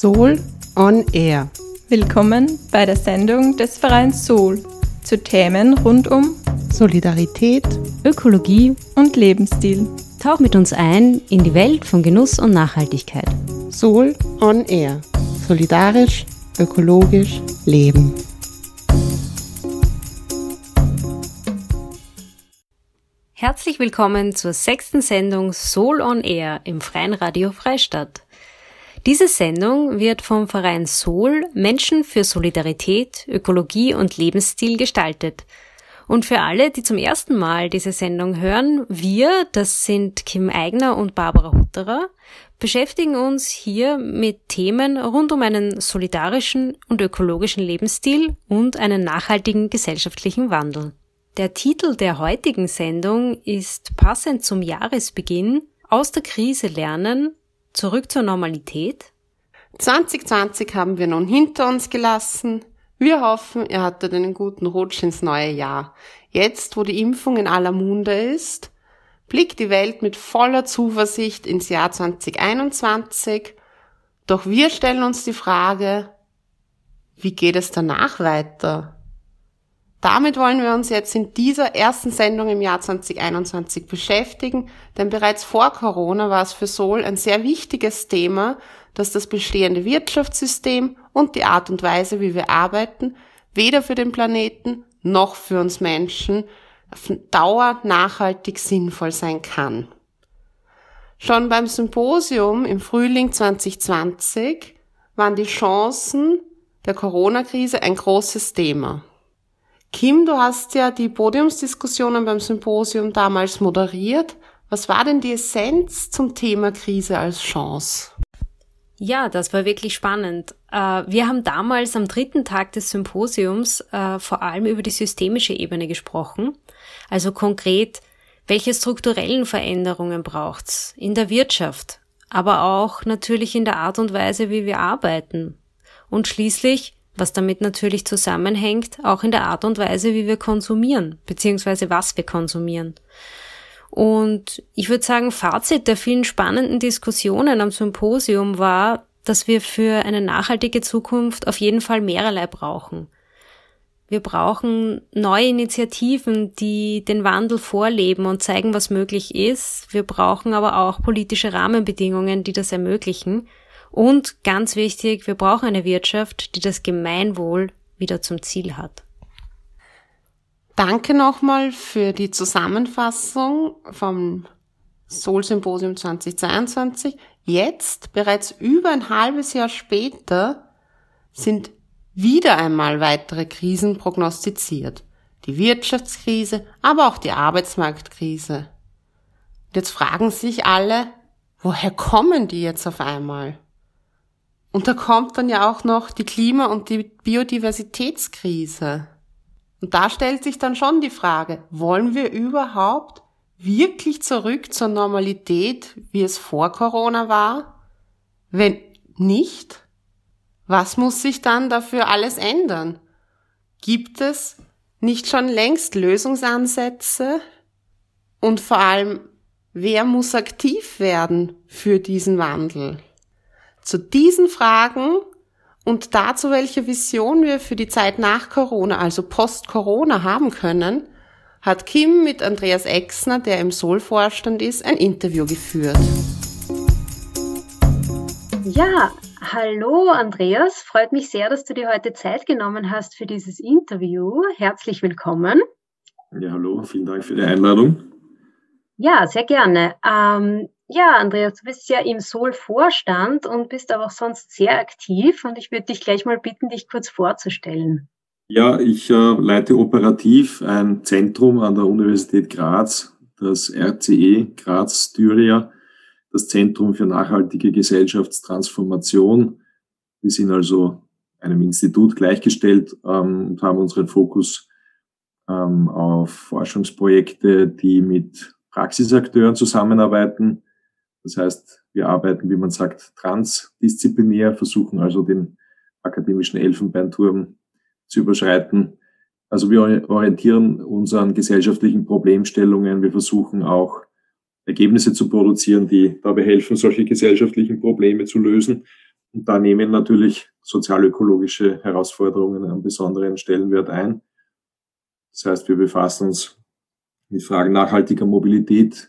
Soul on Air. Willkommen bei der Sendung des Vereins Soul zu Themen rund um Solidarität, Ökologie und Lebensstil. Tauch mit uns ein in die Welt von Genuss und Nachhaltigkeit. Soul on Air. Solidarisch, ökologisch, leben. Herzlich willkommen zur sechsten Sendung Soul on Air im Freien Radio Freistadt. Diese Sendung wird vom Verein Soul Menschen für Solidarität, Ökologie und Lebensstil gestaltet. Und für alle, die zum ersten Mal diese Sendung hören, wir, das sind Kim Eigner und Barbara Hutterer, beschäftigen uns hier mit Themen rund um einen solidarischen und ökologischen Lebensstil und einen nachhaltigen gesellschaftlichen Wandel. Der Titel der heutigen Sendung ist passend zum Jahresbeginn Aus der Krise lernen, zurück zur Normalität. 2020 haben wir nun hinter uns gelassen. Wir hoffen, ihr hattet einen guten Rutsch ins neue Jahr. Jetzt, wo die Impfung in aller Munde ist, blickt die Welt mit voller Zuversicht ins Jahr 2021. Doch wir stellen uns die Frage, wie geht es danach weiter? Damit wollen wir uns jetzt in dieser ersten Sendung im Jahr 2021 beschäftigen, denn bereits vor Corona war es für Sol ein sehr wichtiges Thema, dass das bestehende Wirtschaftssystem und die Art und Weise, wie wir arbeiten, weder für den Planeten noch für uns Menschen auf Dauer nachhaltig sinnvoll sein kann. Schon beim Symposium im Frühling 2020 waren die Chancen der Corona-Krise ein großes Thema. Kim, du hast ja die Podiumsdiskussionen beim Symposium damals moderiert. Was war denn die Essenz zum Thema Krise als Chance? Ja, das war wirklich spannend. Äh, wir haben damals am dritten Tag des Symposiums äh, vor allem über die systemische Ebene gesprochen. Also konkret, welche strukturellen Veränderungen braucht's in der Wirtschaft, aber auch natürlich in der Art und Weise, wie wir arbeiten. Und schließlich, was damit natürlich zusammenhängt, auch in der Art und Weise, wie wir konsumieren, beziehungsweise was wir konsumieren. Und ich würde sagen, Fazit der vielen spannenden Diskussionen am Symposium war, dass wir für eine nachhaltige Zukunft auf jeden Fall mehrerlei brauchen. Wir brauchen neue Initiativen, die den Wandel vorleben und zeigen, was möglich ist. Wir brauchen aber auch politische Rahmenbedingungen, die das ermöglichen. Und ganz wichtig, wir brauchen eine Wirtschaft, die das Gemeinwohl wieder zum Ziel hat. Danke nochmal für die Zusammenfassung vom Soul Symposium 2022. Jetzt, bereits über ein halbes Jahr später, sind wieder einmal weitere Krisen prognostiziert. Die Wirtschaftskrise, aber auch die Arbeitsmarktkrise. Jetzt fragen sich alle, woher kommen die jetzt auf einmal? Und da kommt dann ja auch noch die Klima- und die Biodiversitätskrise. Und da stellt sich dann schon die Frage, wollen wir überhaupt wirklich zurück zur Normalität, wie es vor Corona war? Wenn nicht, was muss sich dann dafür alles ändern? Gibt es nicht schon längst Lösungsansätze? Und vor allem, wer muss aktiv werden für diesen Wandel? Zu diesen Fragen und dazu, welche Vision wir für die Zeit nach Corona, also post-Corona haben können, hat Kim mit Andreas Exner, der im Soul-Vorstand ist, ein Interview geführt. Ja, hallo Andreas, freut mich sehr, dass du dir heute Zeit genommen hast für dieses Interview. Herzlich willkommen. Ja, hallo, vielen Dank für die Einladung. Ja, sehr gerne. Ähm, ja, Andreas, du bist ja im Soul-Vorstand und bist aber auch sonst sehr aktiv und ich würde dich gleich mal bitten, dich kurz vorzustellen. Ja, ich äh, leite operativ ein Zentrum an der Universität Graz, das RCE Graz Styria, das Zentrum für nachhaltige Gesellschaftstransformation. Wir sind also einem Institut gleichgestellt ähm, und haben unseren Fokus ähm, auf Forschungsprojekte, die mit Praxisakteuren zusammenarbeiten. Das heißt, wir arbeiten, wie man sagt, transdisziplinär, versuchen also den akademischen Elfenbeinturm zu überschreiten. Also wir orientieren uns an gesellschaftlichen Problemstellungen. Wir versuchen auch Ergebnisse zu produzieren, die dabei helfen, solche gesellschaftlichen Probleme zu lösen. Und da nehmen natürlich sozialökologische Herausforderungen einen besonderen Stellenwert ein. Das heißt, wir befassen uns mit Fragen nachhaltiger Mobilität,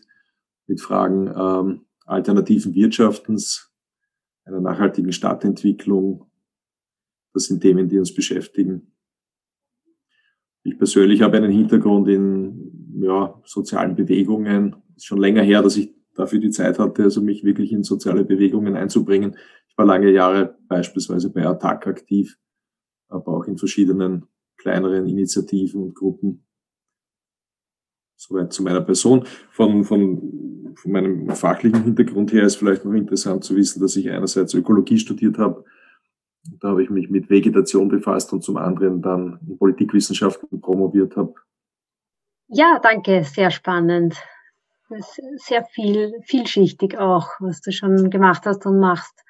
mit Fragen ähm, alternativen Wirtschaftens, einer nachhaltigen Stadtentwicklung. Das sind Themen, die uns beschäftigen. Ich persönlich habe einen Hintergrund in ja, sozialen Bewegungen. Ist schon länger her, dass ich dafür die Zeit hatte, also mich wirklich in soziale Bewegungen einzubringen. Ich war lange Jahre beispielsweise bei Attac aktiv, aber auch in verschiedenen kleineren Initiativen und Gruppen. Soweit zu meiner Person. Von, von, von meinem fachlichen Hintergrund her ist vielleicht noch interessant zu wissen, dass ich einerseits Ökologie studiert habe. Da habe ich mich mit Vegetation befasst und zum anderen dann in Politikwissenschaften promoviert habe. Ja, danke, sehr spannend. Sehr viel, vielschichtig auch, was du schon gemacht hast und machst.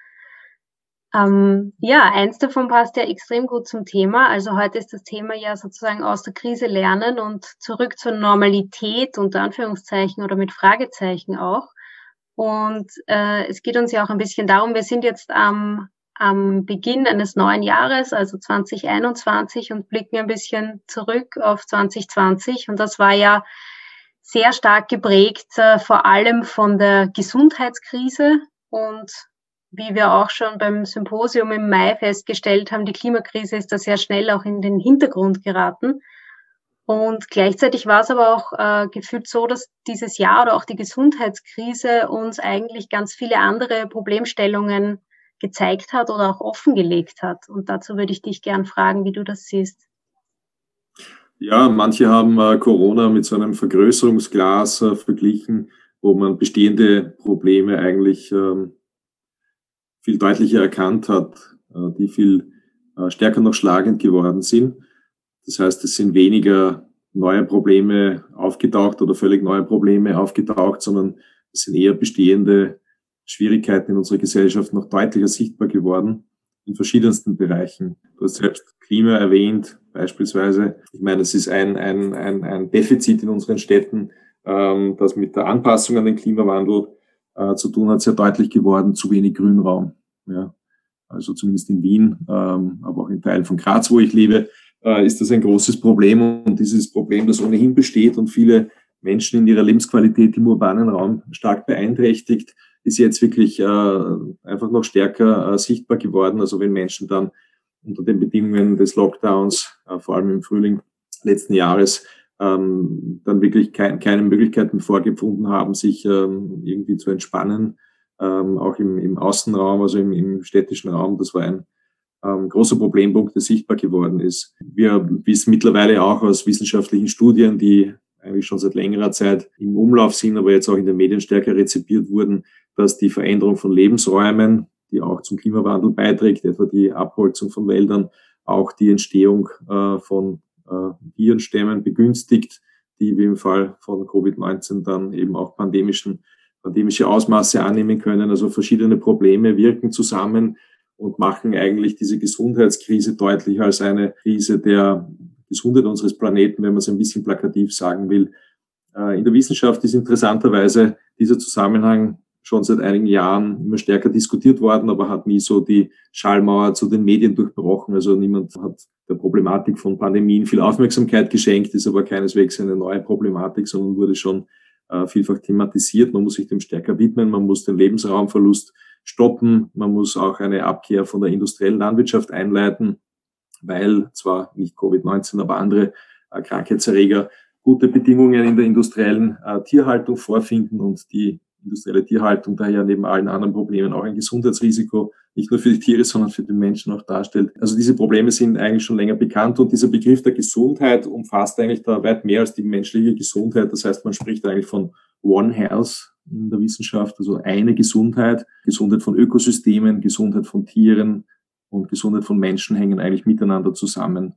Ähm, ja, eins davon passt ja extrem gut zum Thema. Also heute ist das Thema ja sozusagen aus der Krise lernen und zurück zur Normalität unter Anführungszeichen oder mit Fragezeichen auch. Und äh, es geht uns ja auch ein bisschen darum, wir sind jetzt am, am Beginn eines neuen Jahres, also 2021 und blicken ein bisschen zurück auf 2020. Und das war ja sehr stark geprägt, äh, vor allem von der Gesundheitskrise und wie wir auch schon beim Symposium im Mai festgestellt haben, die Klimakrise ist da sehr schnell auch in den Hintergrund geraten. Und gleichzeitig war es aber auch äh, gefühlt so, dass dieses Jahr oder auch die Gesundheitskrise uns eigentlich ganz viele andere Problemstellungen gezeigt hat oder auch offengelegt hat. Und dazu würde ich dich gern fragen, wie du das siehst. Ja, manche haben äh, Corona mit so einem Vergrößerungsglas äh, verglichen, wo man bestehende Probleme eigentlich ähm, viel deutlicher erkannt hat, äh, die viel äh, stärker noch schlagend geworden sind. Das heißt, es sind weniger neue Probleme aufgetaucht oder völlig neue Probleme aufgetaucht, sondern es sind eher bestehende Schwierigkeiten in unserer Gesellschaft noch deutlicher sichtbar geworden in verschiedensten Bereichen. Du hast selbst Klima erwähnt, beispielsweise. Ich meine, es ist ein, ein, ein, ein Defizit in unseren Städten, ähm, das mit der Anpassung an den Klimawandel äh, zu tun hat, sehr deutlich geworden, zu wenig Grünraum. Ja. Also zumindest in Wien, ähm, aber auch in Teilen von Graz, wo ich lebe, äh, ist das ein großes Problem. Und dieses Problem, das ohnehin besteht und viele Menschen in ihrer Lebensqualität im urbanen Raum stark beeinträchtigt, ist jetzt wirklich äh, einfach noch stärker äh, sichtbar geworden. Also wenn Menschen dann unter den Bedingungen des Lockdowns, äh, vor allem im Frühling letzten Jahres, ähm, dann wirklich kein, keine Möglichkeiten vorgefunden haben, sich ähm, irgendwie zu entspannen, ähm, auch im, im Außenraum, also im, im städtischen Raum. Das war ein ähm, großer Problempunkt, der sichtbar geworden ist. Wir wissen mittlerweile auch aus wissenschaftlichen Studien, die eigentlich schon seit längerer Zeit im Umlauf sind, aber jetzt auch in den Medien stärker rezipiert wurden, dass die Veränderung von Lebensräumen, die auch zum Klimawandel beiträgt, etwa die Abholzung von Wäldern, auch die Entstehung äh, von Virenstämmen begünstigt, die wie im Fall von Covid-19 dann eben auch pandemischen, pandemische Ausmaße annehmen können. Also verschiedene Probleme wirken zusammen und machen eigentlich diese Gesundheitskrise deutlich als eine Krise der Gesundheit unseres Planeten, wenn man es ein bisschen plakativ sagen will. Äh, in der Wissenschaft ist interessanterweise dieser Zusammenhang schon seit einigen Jahren immer stärker diskutiert worden, aber hat nie so die Schallmauer zu den Medien durchbrochen. Also niemand hat der Problematik von Pandemien viel Aufmerksamkeit geschenkt, ist aber keineswegs eine neue Problematik, sondern wurde schon äh, vielfach thematisiert. Man muss sich dem stärker widmen, man muss den Lebensraumverlust stoppen, man muss auch eine Abkehr von der industriellen Landwirtschaft einleiten, weil zwar nicht Covid-19, aber andere äh, Krankheitserreger gute Bedingungen in der industriellen äh, Tierhaltung vorfinden und die industrielle Tierhaltung daher neben allen anderen Problemen auch ein Gesundheitsrisiko nicht nur für die Tiere, sondern für den Menschen auch darstellt. Also diese Probleme sind eigentlich schon länger bekannt und dieser Begriff der Gesundheit umfasst eigentlich da weit mehr als die menschliche Gesundheit. Das heißt, man spricht eigentlich von One Health in der Wissenschaft, also eine Gesundheit, Gesundheit von Ökosystemen, Gesundheit von Tieren und Gesundheit von Menschen hängen eigentlich miteinander zusammen.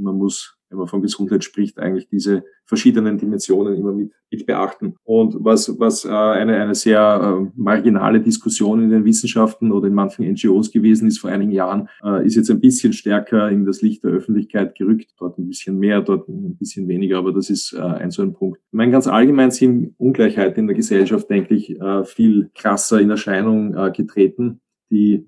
Man muss wenn man von Gesundheit spricht, eigentlich diese verschiedenen Dimensionen immer mit, mit beachten. Und was, was äh, eine, eine sehr äh, marginale Diskussion in den Wissenschaften oder in manchen NGOs gewesen ist vor einigen Jahren, äh, ist jetzt ein bisschen stärker in das Licht der Öffentlichkeit gerückt. Dort ein bisschen mehr, dort ein bisschen weniger, aber das ist äh, ein so ein Punkt. Ich meine, ganz allgemein sind Ungleichheiten in der Gesellschaft, denke ich, äh, viel krasser in Erscheinung äh, getreten. Die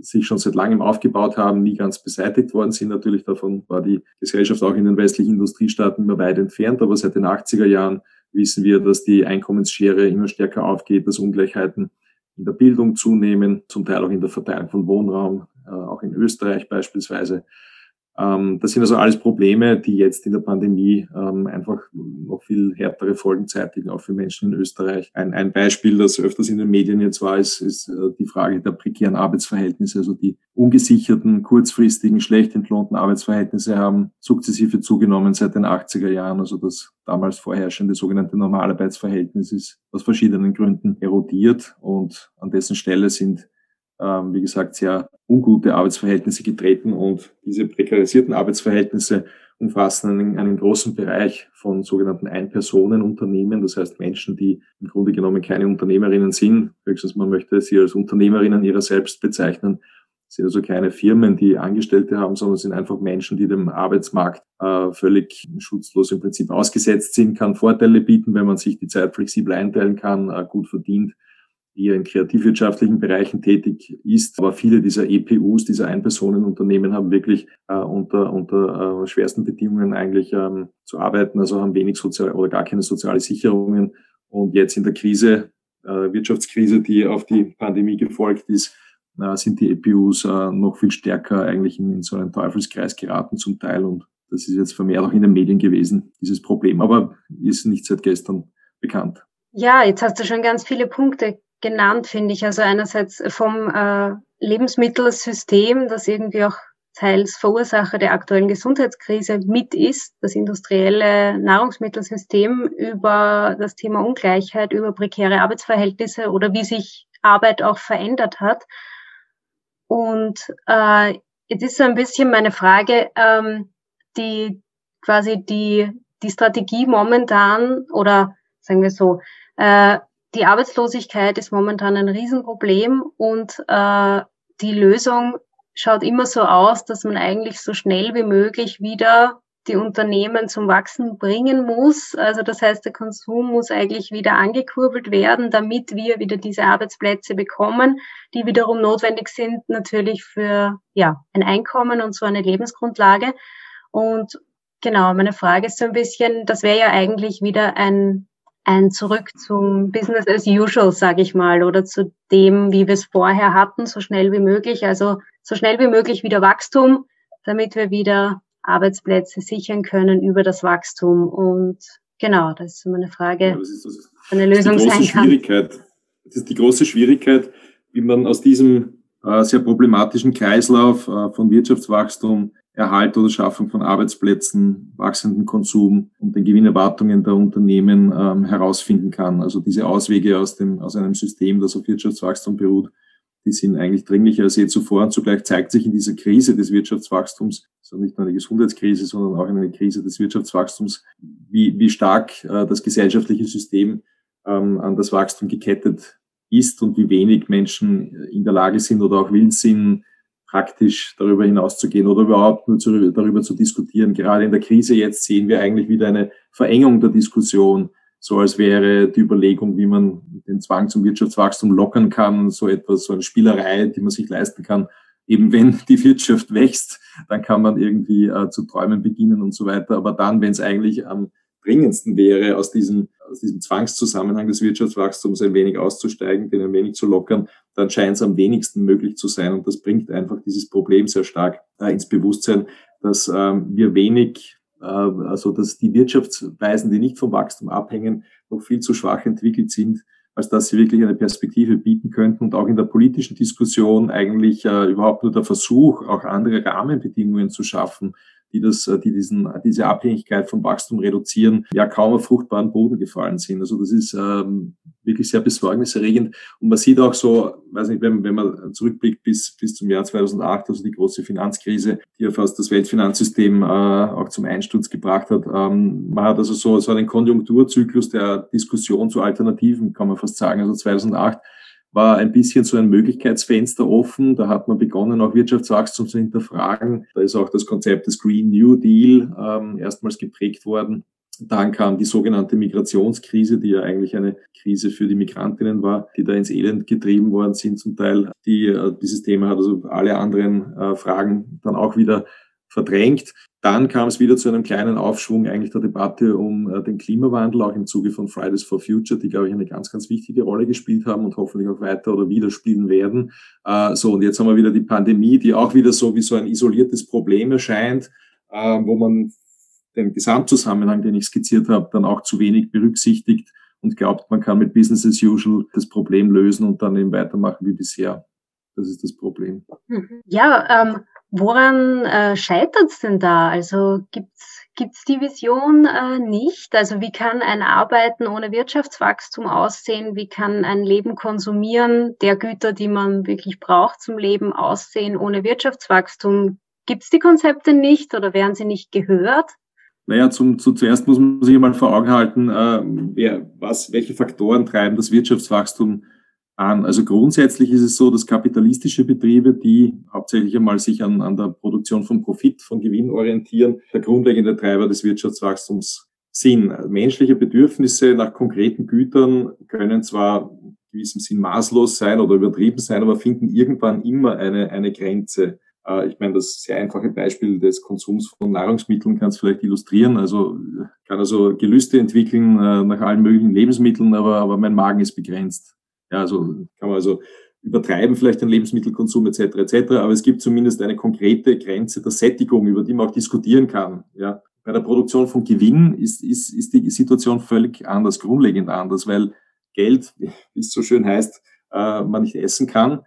sich schon seit langem aufgebaut haben, nie ganz beseitigt worden sind. Natürlich davon war die Gesellschaft auch in den westlichen Industriestaaten immer weit entfernt, aber seit den 80er Jahren wissen wir, dass die Einkommensschere immer stärker aufgeht, dass Ungleichheiten in der Bildung zunehmen, zum Teil auch in der Verteilung von Wohnraum, äh, auch in Österreich beispielsweise. Ähm, das sind also alles Probleme, die jetzt in der Pandemie ähm, einfach noch viel härtere Folgen zeitigen, auch für Menschen in Österreich. Ein, ein Beispiel, das öfters in den Medien jetzt war, ist, ist äh, die Frage der prekären Arbeitsverhältnisse. Also die ungesicherten, kurzfristigen, schlecht entlohnten Arbeitsverhältnisse haben sukzessive zugenommen seit den 80er Jahren. Also das damals vorherrschende sogenannte Normalarbeitsverhältnis ist aus verschiedenen Gründen erodiert und an dessen Stelle sind wie gesagt, sehr ungute Arbeitsverhältnisse getreten und diese prekarisierten Arbeitsverhältnisse umfassen einen, einen großen Bereich von sogenannten Ein-Personen-Unternehmen, das heißt Menschen, die im Grunde genommen keine Unternehmerinnen sind, höchstens man möchte sie als Unternehmerinnen ihrer selbst bezeichnen, das sind also keine Firmen, die Angestellte haben, sondern sind einfach Menschen, die dem Arbeitsmarkt äh, völlig schutzlos im Prinzip ausgesetzt sind, kann Vorteile bieten, wenn man sich die Zeit flexibel einteilen kann, äh, gut verdient eher in kreativwirtschaftlichen Bereichen tätig ist. Aber viele dieser EPUs, dieser Einpersonenunternehmen haben wirklich äh, unter, unter äh, schwersten Bedingungen eigentlich ähm, zu arbeiten, also haben wenig sozial oder gar keine soziale Sicherungen. Und jetzt in der Krise, äh, Wirtschaftskrise, die auf die Pandemie gefolgt ist, äh, sind die EPUs äh, noch viel stärker eigentlich in, in so einen Teufelskreis geraten zum Teil. Und das ist jetzt vermehrt auch in den Medien gewesen, dieses Problem. Aber ist nicht seit gestern bekannt. Ja, jetzt hast du schon ganz viele Punkte genannt, finde ich. Also einerseits vom äh, Lebensmittelsystem, das irgendwie auch teils Verursacher der aktuellen Gesundheitskrise mit ist, das industrielle Nahrungsmittelsystem über das Thema Ungleichheit, über prekäre Arbeitsverhältnisse oder wie sich Arbeit auch verändert hat. Und äh, jetzt ist so ein bisschen meine Frage, ähm, die quasi die, die Strategie momentan oder sagen wir so, äh, die Arbeitslosigkeit ist momentan ein Riesenproblem und äh, die Lösung schaut immer so aus, dass man eigentlich so schnell wie möglich wieder die Unternehmen zum Wachsen bringen muss. Also das heißt, der Konsum muss eigentlich wieder angekurbelt werden, damit wir wieder diese Arbeitsplätze bekommen, die wiederum notwendig sind natürlich für ja ein Einkommen und so eine Lebensgrundlage. Und genau, meine Frage ist so ein bisschen, das wäre ja eigentlich wieder ein ein Zurück zum Business as usual, sage ich mal, oder zu dem, wie wir es vorher hatten, so schnell wie möglich. Also so schnell wie möglich wieder Wachstum, damit wir wieder Arbeitsplätze sichern können über das Wachstum. Und genau, das ist meine Frage, ja, das ist, das eine Lösung das ist sein kann. Das ist die große Schwierigkeit, wie man aus diesem äh, sehr problematischen Kreislauf äh, von Wirtschaftswachstum Erhalt oder Schaffung von Arbeitsplätzen, wachsenden Konsum und den Gewinnerwartungen der Unternehmen ähm, herausfinden kann. Also diese Auswege aus, dem, aus einem System, das auf Wirtschaftswachstum beruht, die sind eigentlich dringlicher als je zuvor. Und zugleich zeigt sich in dieser Krise des Wirtschaftswachstums, also nicht nur eine Gesundheitskrise, sondern auch eine Krise des Wirtschaftswachstums, wie, wie stark äh, das gesellschaftliche System ähm, an das Wachstum gekettet ist und wie wenig Menschen in der Lage sind oder auch willens sind, praktisch darüber hinauszugehen oder überhaupt nur zu, darüber zu diskutieren. Gerade in der Krise jetzt sehen wir eigentlich wieder eine Verengung der Diskussion, so als wäre die Überlegung, wie man den Zwang zum Wirtschaftswachstum lockern kann, so etwas, so eine Spielerei, die man sich leisten kann. Eben wenn die Wirtschaft wächst, dann kann man irgendwie äh, zu träumen beginnen und so weiter. Aber dann, wenn es eigentlich am dringendsten wäre, aus diesem, aus diesem Zwangszusammenhang des Wirtschaftswachstums ein wenig auszusteigen, den ein wenig zu lockern, dann scheint es am wenigsten möglich zu sein. Und das bringt einfach dieses Problem sehr stark äh, ins Bewusstsein, dass ähm, wir wenig, äh, also dass die Wirtschaftsweisen, die nicht vom Wachstum abhängen, noch viel zu schwach entwickelt sind, als dass sie wirklich eine Perspektive bieten könnten und auch in der politischen Diskussion eigentlich äh, überhaupt nur der Versuch, auch andere Rahmenbedingungen zu schaffen, die das, äh, die diesen, diese Abhängigkeit vom Wachstum reduzieren, ja kaum auf fruchtbaren Boden gefallen sind. Also das ist ähm, wirklich sehr besorgniserregend. Und man sieht auch so, weiß nicht, wenn, wenn man zurückblickt bis, bis zum Jahr 2008, also die große Finanzkrise, die ja fast das Weltfinanzsystem äh, auch zum Einsturz gebracht hat. Ähm, man hat also so, so einen Konjunkturzyklus der Diskussion zu Alternativen, kann man fast sagen. Also 2008 war ein bisschen so ein Möglichkeitsfenster offen. Da hat man begonnen, auch Wirtschaftswachstum zu hinterfragen. Da ist auch das Konzept des Green New Deal ähm, erstmals geprägt worden Dann kam die sogenannte Migrationskrise, die ja eigentlich eine Krise für die Migrantinnen war, die da ins Elend getrieben worden sind zum Teil. Die, äh, dieses Thema hat also alle anderen äh, Fragen dann auch wieder verdrängt. Dann kam es wieder zu einem kleinen Aufschwung eigentlich der Debatte um äh, den Klimawandel, auch im Zuge von Fridays for Future, die, glaube ich, eine ganz, ganz wichtige Rolle gespielt haben und hoffentlich auch weiter oder wieder spielen werden. Äh, so, und jetzt haben wir wieder die Pandemie, die auch wieder so wie so ein isoliertes Problem erscheint, äh, wo man den Gesamtzusammenhang, den ich skizziert habe, dann auch zu wenig berücksichtigt und glaubt, man kann mit Business as usual das Problem lösen und dann eben weitermachen wie bisher. Das ist das Problem. Mhm. Ja, ähm, woran äh, scheitert es denn da? Also gibt's gibt's die Vision äh, nicht? Also wie kann ein Arbeiten ohne Wirtschaftswachstum aussehen? Wie kann ein Leben konsumieren der Güter, die man wirklich braucht zum Leben, aussehen ohne Wirtschaftswachstum? Gibt's die Konzepte nicht oder werden sie nicht gehört? Naja, zum, zu, zuerst muss man sich mal vor Augen halten, äh, wer, was, welche Faktoren treiben das Wirtschaftswachstum an. Also grundsätzlich ist es so, dass kapitalistische Betriebe, die hauptsächlich einmal sich an, an der Produktion von Profit, von Gewinn orientieren, der grundlegende Treiber des Wirtschaftswachstums sind. Menschliche Bedürfnisse nach konkreten Gütern können zwar in gewissem Sinn maßlos sein oder übertrieben sein, aber finden irgendwann immer eine, eine Grenze. Äh, ich meine, das sehr einfache Beispiel des Konsums von Nahrungsmitteln kann es vielleicht illustrieren. Also kann also Gelüste entwickeln äh, nach allen möglichen Lebensmitteln, aber, aber mein Magen ist begrenzt. Ja, also kann man also übertreiben vielleicht den Lebensmittelkonsum etc. etc. Aber es gibt zumindest eine konkrete Grenze der Sättigung, über die man auch diskutieren kann. Ja, bei der Produktion von Gewinn ist, ist, ist die Situation völlig anders, grundlegend anders, weil Geld, wie es so schön heißt, äh, man nicht essen kann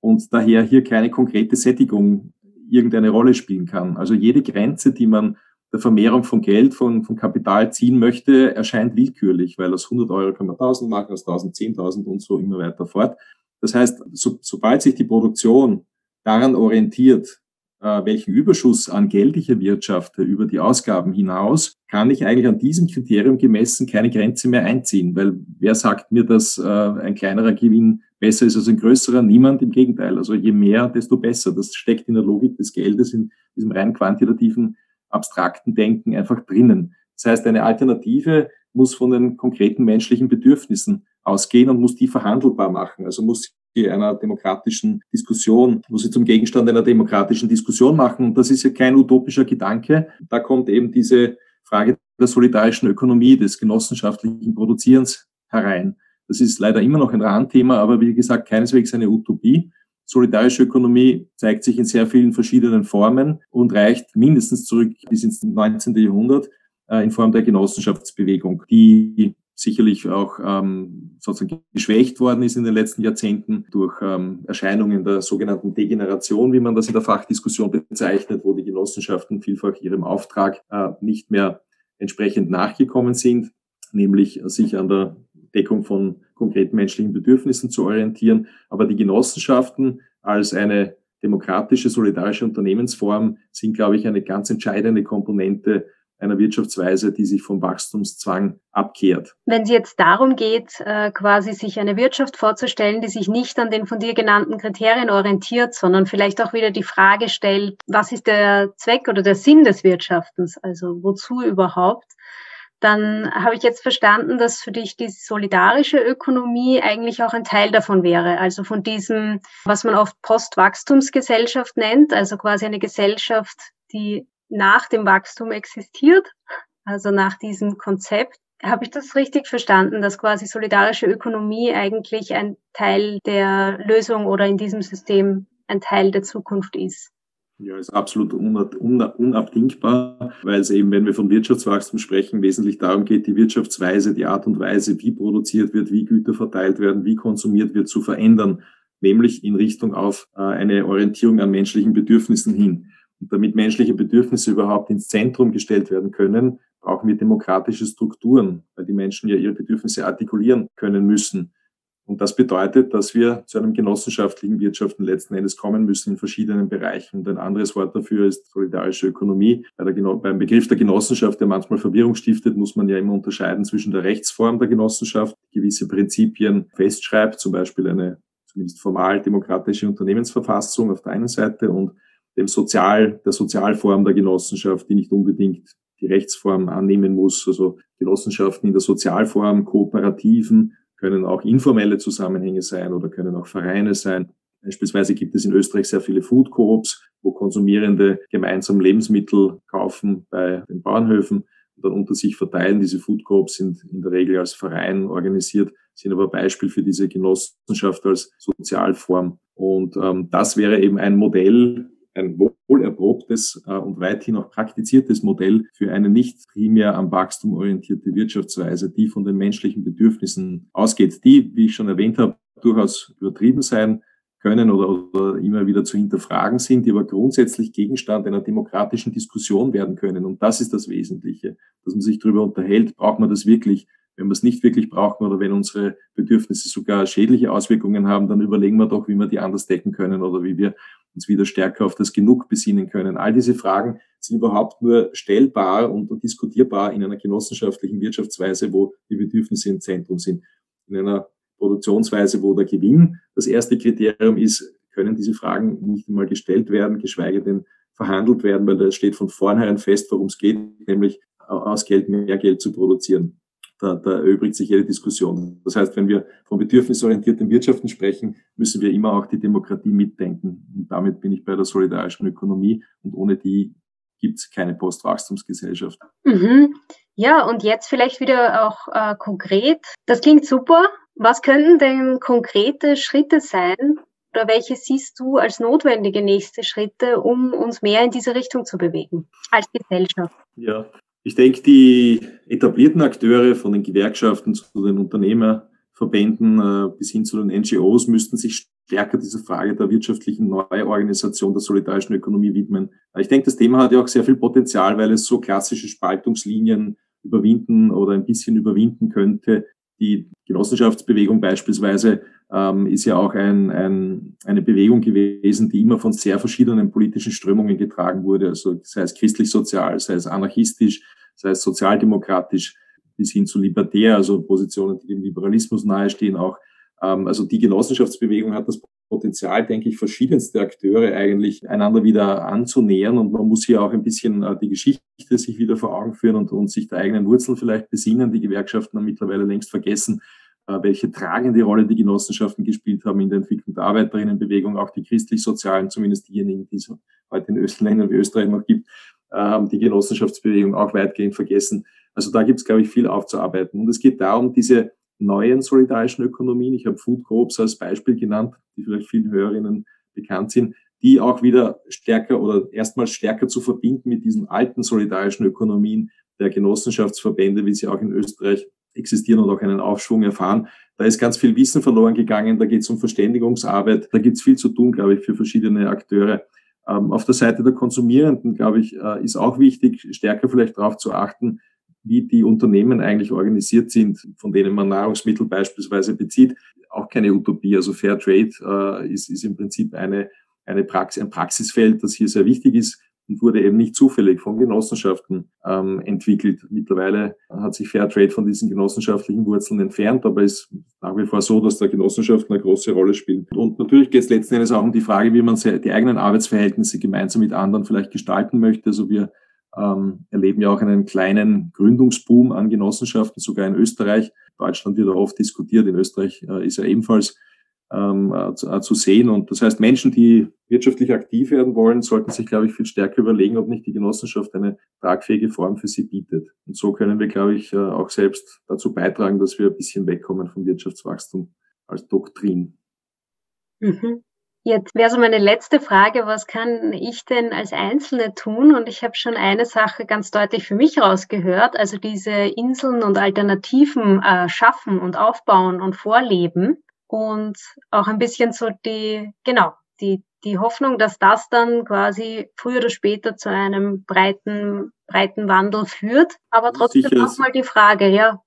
und daher hier keine konkrete Sättigung irgendeine Rolle spielen kann. Also jede Grenze, die man der Vermehrung von Geld, von, von Kapital ziehen möchte, erscheint willkürlich, weil aus 100 Euro kann man 1000 machen, aus 1000 10.000 und so immer weiter fort. Das heißt, so, sobald sich die Produktion daran orientiert, äh, welchen Überschuss an Geld ich erwirtschafte über die Ausgaben hinaus, kann ich eigentlich an diesem Kriterium gemessen keine Grenze mehr einziehen, weil wer sagt mir, dass äh, ein kleinerer Gewinn besser ist als ein größerer? Niemand, im Gegenteil. Also je mehr, desto besser. Das steckt in der Logik des Geldes, in diesem rein quantitativen abstrakten Denken einfach drinnen. Das heißt, eine Alternative muss von den konkreten menschlichen Bedürfnissen ausgehen und muss die verhandelbar machen. Also muss sie einer demokratischen Diskussion, muss sie zum Gegenstand einer demokratischen Diskussion machen. Und das ist ja kein utopischer Gedanke. Da kommt eben diese Frage der solidarischen Ökonomie, des genossenschaftlichen Produzierens herein. Das ist leider immer noch ein Randthema, aber wie gesagt, keineswegs eine Utopie. Solidarische Ökonomie zeigt sich in sehr vielen verschiedenen Formen und reicht mindestens zurück bis ins 19. Jahrhundert äh, in Form der Genossenschaftsbewegung, die sicherlich auch ähm, sozusagen geschwächt worden ist in den letzten Jahrzehnten durch ähm, Erscheinungen der sogenannten Degeneration, wie man das in der Fachdiskussion bezeichnet, wo die Genossenschaften vielfach ihrem Auftrag äh, nicht mehr entsprechend nachgekommen sind, nämlich sich an der Deckung von konkreten menschlichen Bedürfnissen zu orientieren. Aber die Genossenschaften als eine demokratische, solidarische Unternehmensform sind, glaube ich, eine ganz entscheidende Komponente einer Wirtschaftsweise, die sich vom Wachstumszwang abkehrt. Wenn es jetzt darum geht, äh, quasi sich eine Wirtschaft vorzustellen, die sich nicht an den von dir genannten Kriterien orientiert, sondern vielleicht auch wieder die Frage stellt, was ist der Zweck oder der Sinn des Wirtschaftens? Also wozu überhaupt? Dann habe ich jetzt verstanden, dass für dich die solidarische Ökonomie eigentlich auch ein Teil davon wäre. Also von diesem, was man oft Postwachstumsgesellschaft nennt, also quasi eine Gesellschaft, die nach dem Wachstum existiert, also nach diesem Konzept. Habe ich das richtig verstanden, dass quasi solidarische Ökonomie eigentlich ein Teil der Lösung oder in diesem System ein Teil der Zukunft ist? Ja, ist absolut unabdingbar, weil es eben, wenn wir von Wirtschaftswachstum sprechen, wesentlich darum geht, die Wirtschaftsweise, die Art und Weise, wie produziert wird, wie Güter verteilt werden, wie konsumiert wird, zu verändern, nämlich in Richtung auf äh, eine Orientierung an menschlichen Bedürfnissen hin. Und damit menschliche Bedürfnisse überhaupt ins Zentrum gestellt werden können, brauchen wir demokratische Strukturen, weil die Menschen ja ihre Bedürfnisse artikulieren können müssen. Und das bedeutet, dass wir zu einem genossenschaftlichen Wirtschaften letzten Endes kommen müssen in verschiedenen Bereichen. Und ein anderes Wort dafür ist solidarische Ökonomie. Bei der, beim Begriff der Genossenschaft, der manchmal Verwirrung stiftet, muss man ja immer unterscheiden zwischen der Rechtsform der Genossenschaft, gewisse Prinzipien festschreibt, zum Beispiel eine zumindest formal demokratische Unternehmensverfassung auf der einen Seite und dem Sozial, der Sozialform der Genossenschaft, die nicht unbedingt die Rechtsform annehmen muss. Also Genossenschaften in der Sozialform, Kooperativen können auch informelle Zusammenhänge sein oder können auch Vereine sein. Beispielsweise gibt es in Österreich sehr viele Food Coops, wo Konsumierende gemeinsam Lebensmittel kaufen bei den Bauernhöfen und dann unter sich verteilen. Diese Food Coops sind in der Regel als Verein organisiert, sind aber Beispiel für diese Genossenschaft als Sozialform. Und ähm, das wäre eben ein Modell, ein wohl erprobtes äh, und weithin auch praktiziertes Modell für eine nicht primär am Wachstum orientierte Wirtschaftsweise, die von den menschlichen Bedürfnissen ausgeht, die, wie ich schon erwähnt habe, durchaus übertrieben sein können oder, oder immer wieder zu hinterfragen sind, die aber grundsätzlich Gegenstand einer demokratischen Diskussion werden können. Und das ist das Wesentliche, dass man sich darüber unterhält, braucht man das wirklich? Wenn wir es nicht wirklich brauchen oder wenn unsere Bedürfnisse sogar schädliche Auswirkungen haben, dann überlegen wir doch, wie wir die anders decken können oder wie wir uns wieder stärker auf das Genug besinnen können. All diese Fragen sind überhaupt nur stellbar und diskutierbar in einer genossenschaftlichen Wirtschaftsweise, wo die Bedürfnisse im Zentrum sind. In einer Produktionsweise, wo der Gewinn das erste Kriterium ist, können diese Fragen nicht einmal gestellt werden, geschweige denn verhandelt werden, weil da steht von vornherein fest, worum es geht, nämlich aus Geld mehr Geld zu produzieren. Da, da erübrigt sich jede Diskussion. Das heißt, wenn wir von bedürfnisorientierten Wirtschaften sprechen, müssen wir immer auch die Demokratie mitdenken. Und damit bin ich bei der solidarischen Ökonomie und ohne die gibt es keine Postwachstumsgesellschaft. Mhm. Ja, und jetzt vielleicht wieder auch äh, konkret. Das klingt super. Was könnten denn konkrete Schritte sein oder welche siehst du als notwendige nächste Schritte, um uns mehr in diese Richtung zu bewegen als Gesellschaft? Ja, ich denke, die etablierten Akteure von den Gewerkschaften zu den Unternehmerverbänden äh, bis hin zu den NGOs müssten sich stärker dieser Frage der wirtschaftlichen Neuorganisation der solidarischen Ökonomie widmen. Ich denke, das Thema hat ja auch sehr viel Potenzial, weil es so klassische Spaltungslinien überwinden oder ein bisschen überwinden könnte, die Genossenschaftsbewegung beispielsweise ähm, ist ja auch ein, ein, eine Bewegung gewesen, die immer von sehr verschiedenen politischen Strömungen getragen wurde, also sei es christlich-sozial, sei es anarchistisch, sei es sozialdemokratisch, bis hin zu libertär, also Positionen, die dem Liberalismus nahestehen auch. Ähm, also die Genossenschaftsbewegung hat das Potenzial, denke ich, verschiedenste Akteure eigentlich einander wieder anzunähern. Und man muss hier auch ein bisschen äh, die Geschichte sich wieder vor Augen führen und, und sich der eigenen Wurzeln vielleicht besinnen. Die Gewerkschaften haben mittlerweile längst vergessen, äh, welche tragende Rolle die Genossenschaften gespielt haben in der Entwicklung der Arbeiterinnenbewegung, auch die christlich-sozialen, zumindest diejenigen, die es heute in Österreich wie Österreich noch gibt, haben die Genossenschaftsbewegung auch weitgehend vergessen. Also da gibt es, glaube ich, viel aufzuarbeiten. Und es geht darum, diese neuen solidarischen Ökonomien. Ich habe Food Coops als Beispiel genannt, die vielleicht vielen Hörerinnen bekannt sind, die auch wieder stärker oder erstmals stärker zu verbinden mit diesen alten solidarischen Ökonomien der Genossenschaftsverbände, wie sie auch in Österreich existieren und auch einen Aufschwung erfahren. Da ist ganz viel Wissen verloren gegangen, da geht es um Verständigungsarbeit, da gibt es viel zu tun, glaube ich, für verschiedene Akteure. Ähm, auf der Seite der Konsumierenden, glaube ich, äh, ist auch wichtig, stärker vielleicht darauf zu achten, wie die Unternehmen eigentlich organisiert sind, von denen man Nahrungsmittel beispielsweise bezieht. Auch keine Utopie. Also Fair Trade äh, ist, ist im Prinzip eine, eine Praxis, ein Praxisfeld, das hier sehr wichtig ist und wurde eben nicht zufällig von Genossenschaften ähm, entwickelt. Mittlerweile hat sich Fair Trade von diesen genossenschaftlichen Wurzeln entfernt, aber es ist nach wie vor so, dass da Genossenschaften eine große Rolle spielen. Und natürlich geht es letzten Endes auch um die Frage, wie man die eigenen Arbeitsverhältnisse gemeinsam mit anderen vielleicht gestalten möchte. Also wir ähm, erleben ja auch einen kleinen Gründungsboom an Genossenschaften, sogar in Österreich. Deutschland wird oft diskutiert, in Österreich äh, ist ja ebenfalls ähm, äh, zu, äh, zu, sehen. Und das heißt, Menschen, die wirtschaftlich aktiv werden wollen, sollten sich, glaube ich, viel stärker überlegen, ob nicht die Genossenschaft eine tragfähige Form für sie bietet. Und so können wir, glaube ich, äh, auch selbst dazu beitragen, dass wir ein bisschen wegkommen vom Wirtschaftswachstum als Doktrin. Mhm. Jetzt wäre so meine letzte Frage, was kann ich denn als Einzelne tun? Und ich habe schon eine Sache ganz deutlich für mich rausgehört, also diese Inseln und Alternativen äh, schaffen und aufbauen und vorleben und auch ein bisschen so die, genau, die, die Hoffnung, dass das dann quasi früher oder später zu einem breiten, breiten Wandel führt. Aber trotzdem nochmal die Frage, ja,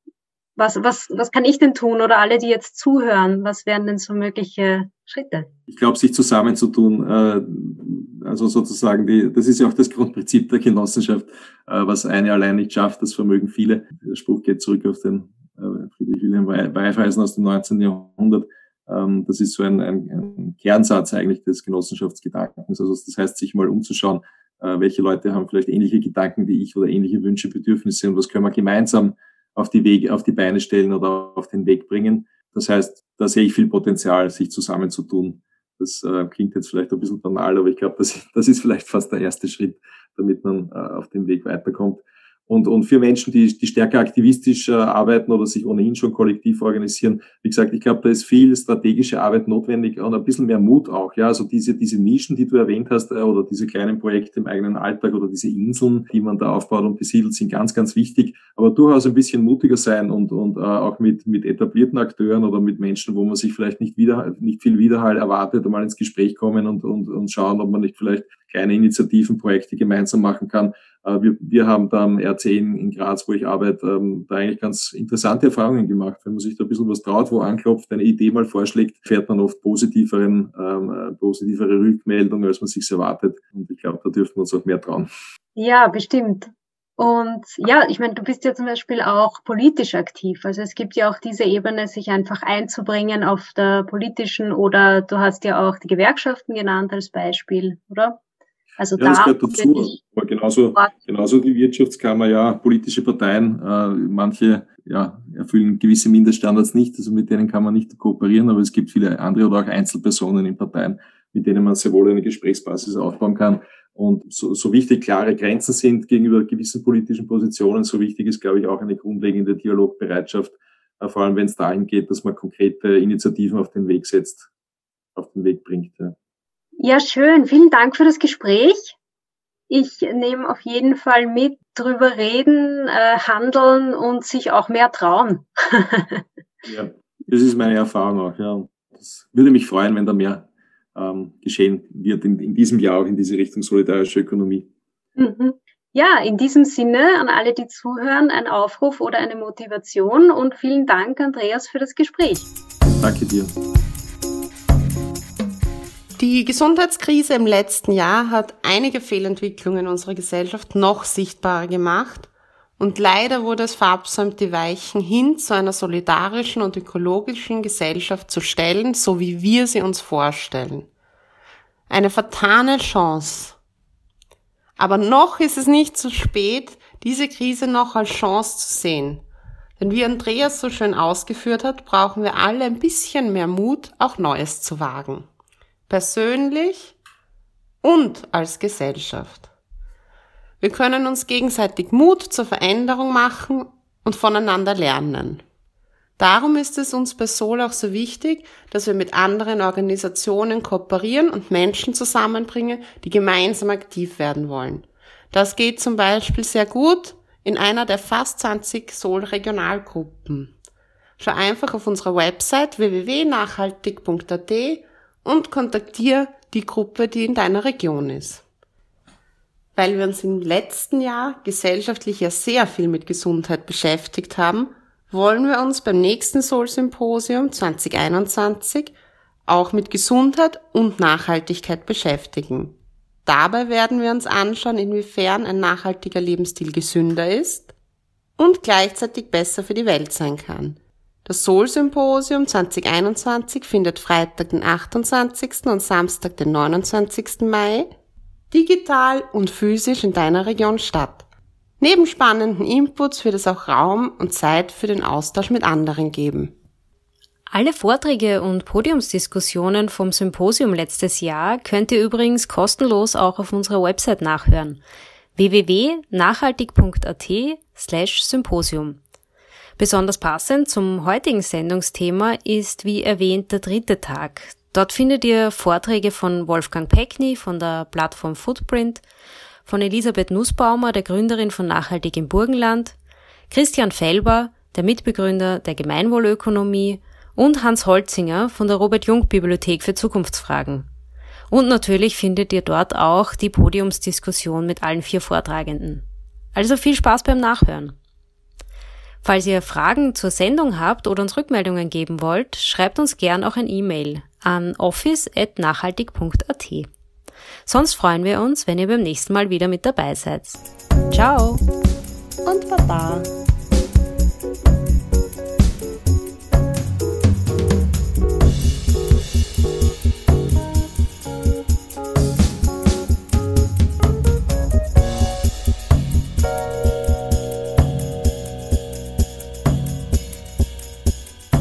was, was, was kann ich denn tun oder alle, die jetzt zuhören, was wären denn so mögliche Schritte? Ich glaube, sich zusammenzutun, äh, also sozusagen, die, das ist ja auch das Grundprinzip der Genossenschaft, äh, was eine allein nicht schafft, das vermögen viele. Der Spruch geht zurück auf den äh, Friedrich Wilhelm Weifeisen aus dem 19. Jahrhundert. Ähm, das ist so ein, ein, ein Kernsatz eigentlich des Genossenschaftsgedankens. Also das heißt, sich mal umzuschauen, äh, welche Leute haben vielleicht ähnliche Gedanken wie ich oder ähnliche Wünsche, Bedürfnisse und was können wir gemeinsam auf die Wege, auf die Beine stellen oder auf den Weg bringen. Das heißt, da sehe ich viel Potenzial, sich zusammenzutun. Das äh, klingt jetzt vielleicht ein bisschen banal, aber ich glaube, das, das ist vielleicht fast der erste Schritt, damit man äh, auf dem Weg weiterkommt. Und, und für Menschen, die, die stärker aktivistisch äh, arbeiten oder sich ohnehin schon kollektiv organisieren, wie gesagt, ich glaube, da ist viel strategische Arbeit notwendig und ein bisschen mehr Mut auch. Ja, also diese, diese Nischen, die du erwähnt hast, äh, oder diese kleinen Projekte im eigenen Alltag oder diese Inseln, die man da aufbaut und besiedelt, sind ganz, ganz wichtig. Aber durchaus ein bisschen mutiger sein und, und äh, auch mit, mit etablierten Akteuren oder mit Menschen, wo man sich vielleicht nicht wieder, nicht viel Widerhall erwartet, mal ins Gespräch kommen und, und, und schauen, ob man nicht vielleicht kleine Initiativen, Projekte gemeinsam machen kann äh, wir, wir haben da am R10 in Graz, wo ich arbeite, ähm, da eigentlich ganz interessante Erfahrungen gemacht. Wenn man sich da ein bisschen was traut, wo anklopft, eine Idee mal vorschlägt, fährt man oft positiveren, ähm, äh, positivere Rückmeldungen, als man sich erwartet. Und ich glaube, da dürfen wir uns auch mehr trauen. Ja, bestimmt. Und ja, ich meine, du bist ja zum Beispiel auch politisch aktiv. Also es gibt ja auch diese Ebene, sich einfach einzubringen auf der politischen oder du hast ja auch die Gewerkschaften genannt als Beispiel, oder? Also ja, da das gehört dazu. Aber genauso, genauso die Wirtschaftskammer, ja, politische Parteien, äh, manche ja, erfüllen gewisse Mindeststandards nicht, also mit denen kann man nicht kooperieren, aber es gibt viele andere oder auch Einzelpersonen in Parteien, mit denen man sehr wohl eine Gesprächsbasis aufbauen kann. Und so, so wichtig klare Grenzen sind gegenüber gewissen politischen Positionen, so wichtig ist, glaube ich, auch eine grundlegende Dialogbereitschaft, äh, vor allem wenn es dahin geht, dass man konkrete Initiativen auf den Weg setzt, auf den Weg bringt. Ja. Ja, schön. Vielen Dank für das Gespräch. Ich nehme auf jeden Fall mit, drüber reden, äh, handeln und sich auch mehr trauen. ja, das ist meine Erfahrung auch. Ja. Das würde mich freuen, wenn da mehr ähm, geschehen wird in, in diesem Jahr auch in diese Richtung solidarische Ökonomie. Mhm. Ja, in diesem Sinne an alle, die zuhören, ein Aufruf oder eine Motivation und vielen Dank, Andreas, für das Gespräch. Danke dir. Die Gesundheitskrise im letzten Jahr hat einige Fehlentwicklungen in unserer Gesellschaft noch sichtbarer gemacht und leider wurde es verabsäumt, die Weichen hin zu einer solidarischen und ökologischen Gesellschaft zu stellen, so wie wir sie uns vorstellen. Eine vertane Chance. Aber noch ist es nicht zu spät, diese Krise noch als Chance zu sehen. Denn wie Andreas so schön ausgeführt hat, brauchen wir alle ein bisschen mehr Mut, auch Neues zu wagen persönlich und als Gesellschaft. Wir können uns gegenseitig Mut zur Veränderung machen und voneinander lernen. Darum ist es uns bei Sol auch so wichtig, dass wir mit anderen Organisationen kooperieren und Menschen zusammenbringen, die gemeinsam aktiv werden wollen. Das geht zum Beispiel sehr gut in einer der fast 20 Sol-Regionalgruppen. Schau einfach auf unserer Website www.nachhaltig.at und kontaktiere die Gruppe, die in deiner Region ist. Weil wir uns im letzten Jahr gesellschaftlich ja sehr viel mit Gesundheit beschäftigt haben, wollen wir uns beim nächsten Soul Symposium 2021 auch mit Gesundheit und Nachhaltigkeit beschäftigen. Dabei werden wir uns anschauen, inwiefern ein nachhaltiger Lebensstil gesünder ist und gleichzeitig besser für die Welt sein kann. Das Soul-Symposium 2021 findet Freitag, den 28. und Samstag, den 29. Mai digital und physisch in deiner Region statt. Neben spannenden Inputs wird es auch Raum und Zeit für den Austausch mit anderen geben. Alle Vorträge und Podiumsdiskussionen vom Symposium letztes Jahr könnt ihr übrigens kostenlos auch auf unserer Website nachhören www.nachhaltig.at slash Symposium. Besonders passend zum heutigen Sendungsthema ist, wie erwähnt, der dritte Tag. Dort findet ihr Vorträge von Wolfgang Peckny von der Plattform Footprint, von Elisabeth Nussbaumer, der Gründerin von Nachhaltig im Burgenland, Christian Felber, der Mitbegründer der Gemeinwohlökonomie und Hans Holzinger von der Robert Jung Bibliothek für Zukunftsfragen. Und natürlich findet ihr dort auch die Podiumsdiskussion mit allen vier Vortragenden. Also viel Spaß beim Nachhören. Falls ihr Fragen zur Sendung habt oder uns Rückmeldungen geben wollt, schreibt uns gern auch ein E-Mail an office.nachhaltig.at. Sonst freuen wir uns, wenn ihr beim nächsten Mal wieder mit dabei seid. Ciao und Baba.